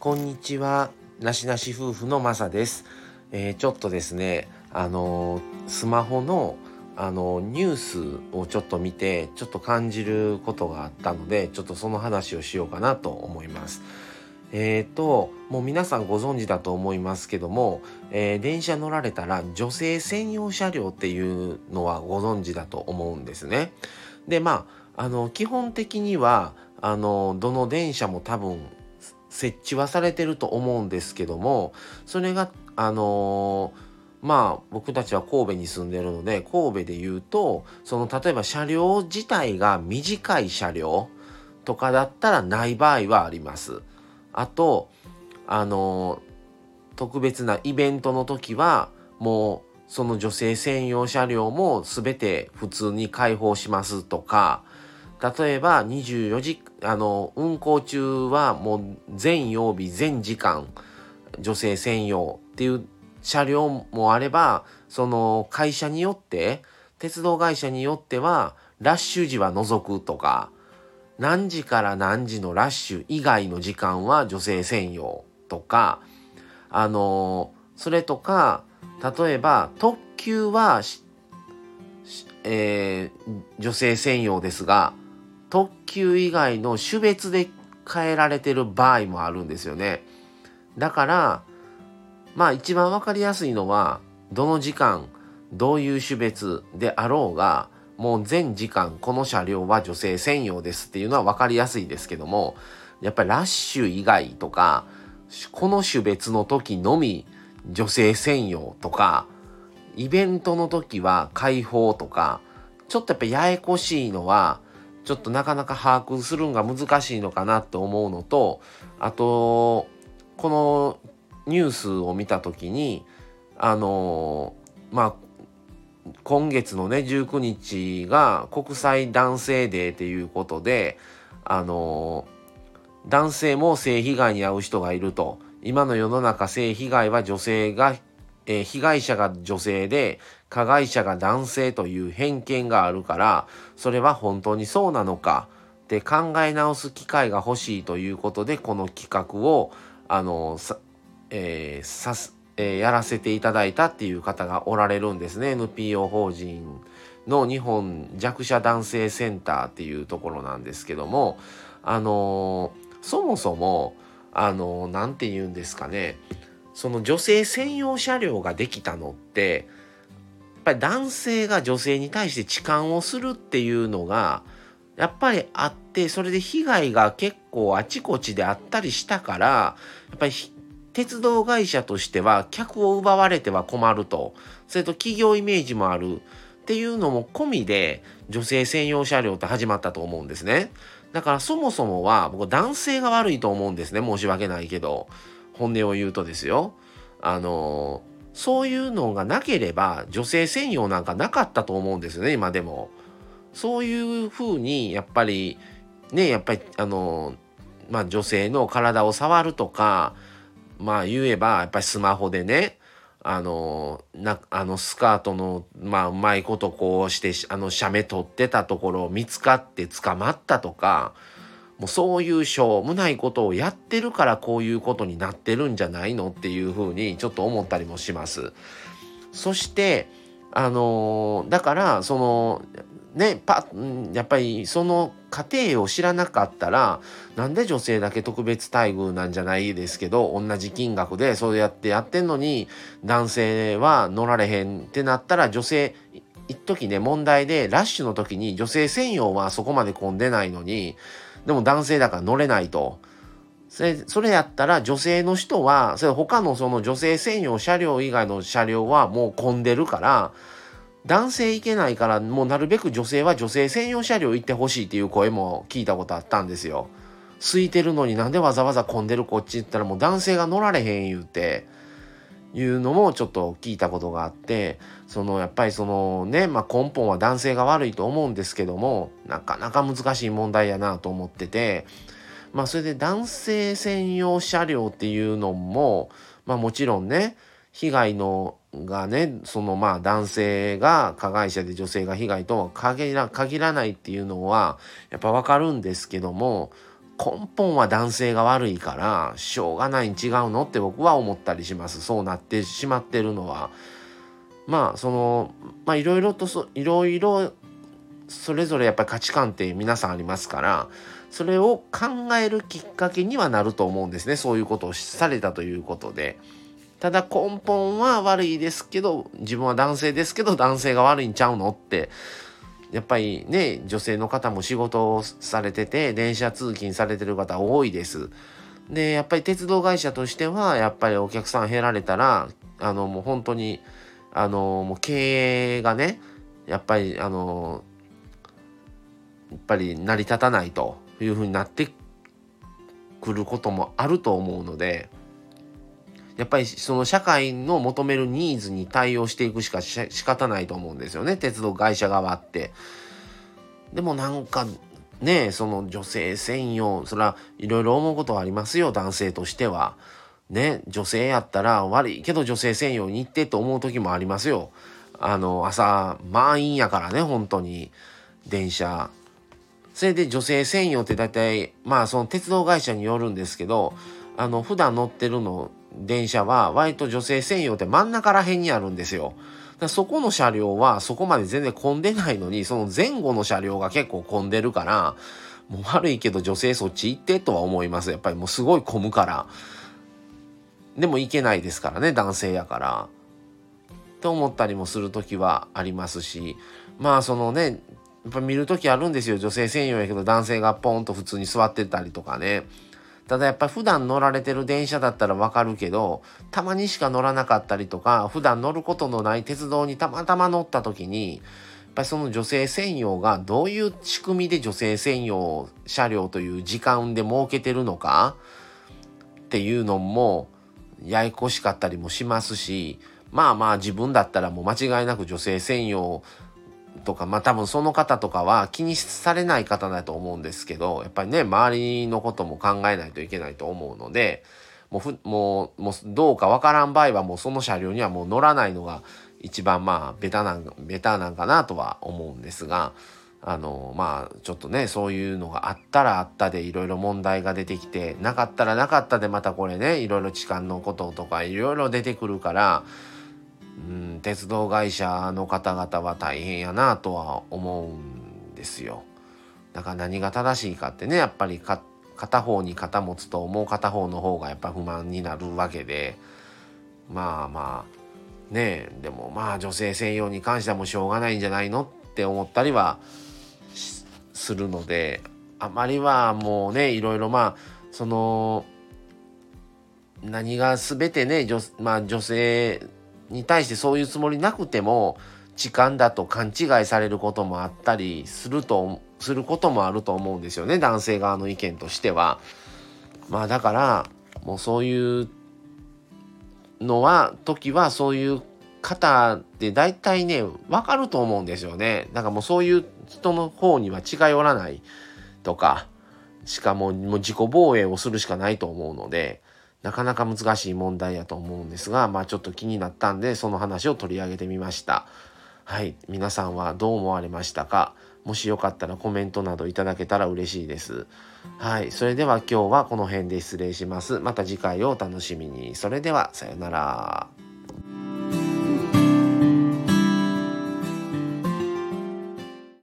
こんにちは。なしなし夫婦のまさです。えー、ちょっとですね、あの、スマホのあのニュースをちょっと見てちょっと感じることがあったのでちょっとその話をしようかなと思います。えーともう皆さんご存知だと思いますけども、えー、電車乗られたら女性専用車両っていうのはご存知だと思うんですね。でまああの基本的にはあのどの電車も多分設置はされてると思うんですけどもそれがあのー、まあ僕たちは神戸に住んでるので神戸で言うとその例えば車両自体が短い車両とかだったらない場合はあります。あとあのー、特別なイベントの時はもうその女性専用車両も全て普通に開放しますとか例えば24時あの運行中はもう全曜日全時間女性専用っていう車両もあればその会社によって鉄道会社によってはラッシュ時は除くとか何時から何時のラッシュ以外の時間は女性専用とかあのそれとか例えば特急は、えー、女性専用ですが特急以外の種別で変えられてる場合もあるんですよね。だからまあ一番わかりやすいのはどの時間どういう種別であろうがもう全時間この車両は女性専用ですっていうのは分かりやすいですけどもやっぱりラッシュ以外とかこの種別の時のみ女性専用とかイベントの時は開放とかちょっとやっぱややこしいのはちょっとなかなか把握するんが難しいのかなと思うのとあとこのニュースを見た時にあのまあ今月のね19日が国際男性デーっていうことであの男性も性被害に遭う人がいると。今の世の中性被害は女性が、えー、被害者が女性で加害者が男性という偏見があるからそれは本当にそうなのかって考え直す機会が欲しいということでこの企画をあのさ、えー、さすえー、やらせていただいたっていう方がおられるんですね。NPO 法人の日本弱者男性センターっていうところなんですけどもあの、そもそもあの何、て言うんですかね。その女性専用車両ができたのってやっぱり男性が女性に対して痴漢をするっていうのがやっぱりあってそれで被害が結構あちこちであったりしたからやっぱり鉄道会社としては客を奪われては困ると。それと企業イメージもあるっていうのも込みで女性専用車両って始まったと思うんですね。だからそもそもは僕男性が悪いと思うんですね。申し訳ないけど。本音を言うとですよあのそういうのがなければ女性専用なんかなかったと思うんですよね今でも。そういうふうにやっぱりねやっぱりあのまあ女性の体を触るとかまあ言えばやっぱりスマホでねあのなあのスカートのまあうまいことこうしてあの写メ撮ってたところを見つかって捕まったとかもうそういうしょうもないことをやってるからこういうことになってるんじゃないのっていうふうにちょっと思ったりもします。そしてあのだからそのねパやっぱりその過程を知らなかったらなんで女性だけ特別待遇なんじゃないですけど同じ金額でそうやってやってんのに男性は乗られへんってなったら女性一時ね問題でラッシュの時に女性専用はそこまで混んでないのにでも男性だから乗れないと。それそれやったら女性の人はそれ他のその女性専用車両以外の車両はもう混んでるから男性行けないからもうなるべく女性は女性専用車両行ってほしいっていう声も聞いたことあったんですよ。空いてるのになんでわざわざ混んでるこっち行ったらもう男性が乗られへん言うていうのもちょっと聞いたことがあってそのやっぱりそのね、まあ、根本は男性が悪いと思うんですけどもなかなか難しい問題やなと思っててまあそれで男性専用車両っていうのもまあもちろんね被害のがねそのまあ男性が加害者で女性が被害とは限らないっていうのはやっぱ分かるんですけども根本は男性が悪いからしょうがないに違うのって僕は思ったりします。そうなってしまってるのは。まあそのまあいろいろとそいろいろそれぞれやっぱり価値観って皆さんありますからそれを考えるきっかけにはなると思うんですね。そういうことをされたということで。ただ根本は悪いですけど自分は男性ですけど男性が悪いんちゃうのってやっぱりね女性の方も仕事をされてて電車通勤されてる方多いです。でやっぱり鉄道会社としてはやっぱりお客さん減られたらあのもう本当にあのもう経営がねやっぱりあのやっぱり成り立たないというふうになってくることもあると思うのでやっぱりその社会の求めるニーズに対応していくしかし仕方ないと思うんですよね鉄道会社側って。でもなんかねその女性専用それはいろいろ思うことはありますよ男性としては。ね女性やったら悪いけど女性専用に行ってと思う時もありますよ。あの朝満員やからね本当に電車。それで女性専用って大体まあその鉄道会社によるんですけどあの普段乗ってるの電車は割と女性専用って真ん中ら辺にあるんですよ。だそこの車両はそこまで全然混んでないのにその前後の車両が結構混んでるからもう悪いけど女性そっち行ってとは思います。やっぱりもうすごい混むから。でも行けないですからね男性やから。と思ったりもする時はありますし。まあそのねやっぱ見る時あるんですよ。女性専用やけど男性がポンと普通に座ってたりとかね。ただやっぱり普段乗られてる電車だったらわかるけど、たまにしか乗らなかったりとか、普段乗ることのない鉄道にたまたま乗った時に、やっぱりその女性専用がどういう仕組みで女性専用車両という時間で設けてるのかっていうのもややこしかったりもしますし、まあまあ自分だったらもう間違いなく女性専用とかまあ多分その方とかは気にされない方だと思うんですけどやっぱりね周りのことも考えないといけないと思うのでもうふもうもうどうかわからん場合はもうその車両にはもう乗らないのが一番まあベタなんベタなんかなとは思うんですがあのまあちょっとねそういうのがあったらあったでいろいろ問題が出てきてなかったらなかったでまたこれねいろいろ痴漢のこととかいろいろ出てくるからうん、鉄道会社の方々は大変やなとは思うんですよ。だから何が正しいかってねやっぱり片方に肩持つともう片方の方がやっぱ不満になるわけでまあまあねえでもまあ女性専用に関してはもうしょうがないんじゃないのって思ったりはするのであまりはもうねいろいろまあその何が全てね女,、まあ、女性に対してそういうつもりなくても痴漢だと勘違いされることもあったりするとすることもあると思うんですよね男性側の意見としては。まあだからもうそういうのは時はそういう方で大体ね分かると思うんですよね。だからもうそういう人の方には違いおらないとかしかももう自己防衛をするしかないと思うのでなかなか難しい問題やと思うんですが、まあちょっと気になったんで、その話を取り上げてみました。はい。皆さんはどう思われましたか？もしよかったらコメントなどいただけたら嬉しいです。はい。それでは今日はこの辺で失礼します。また次回をお楽しみに。それでは、さようなら。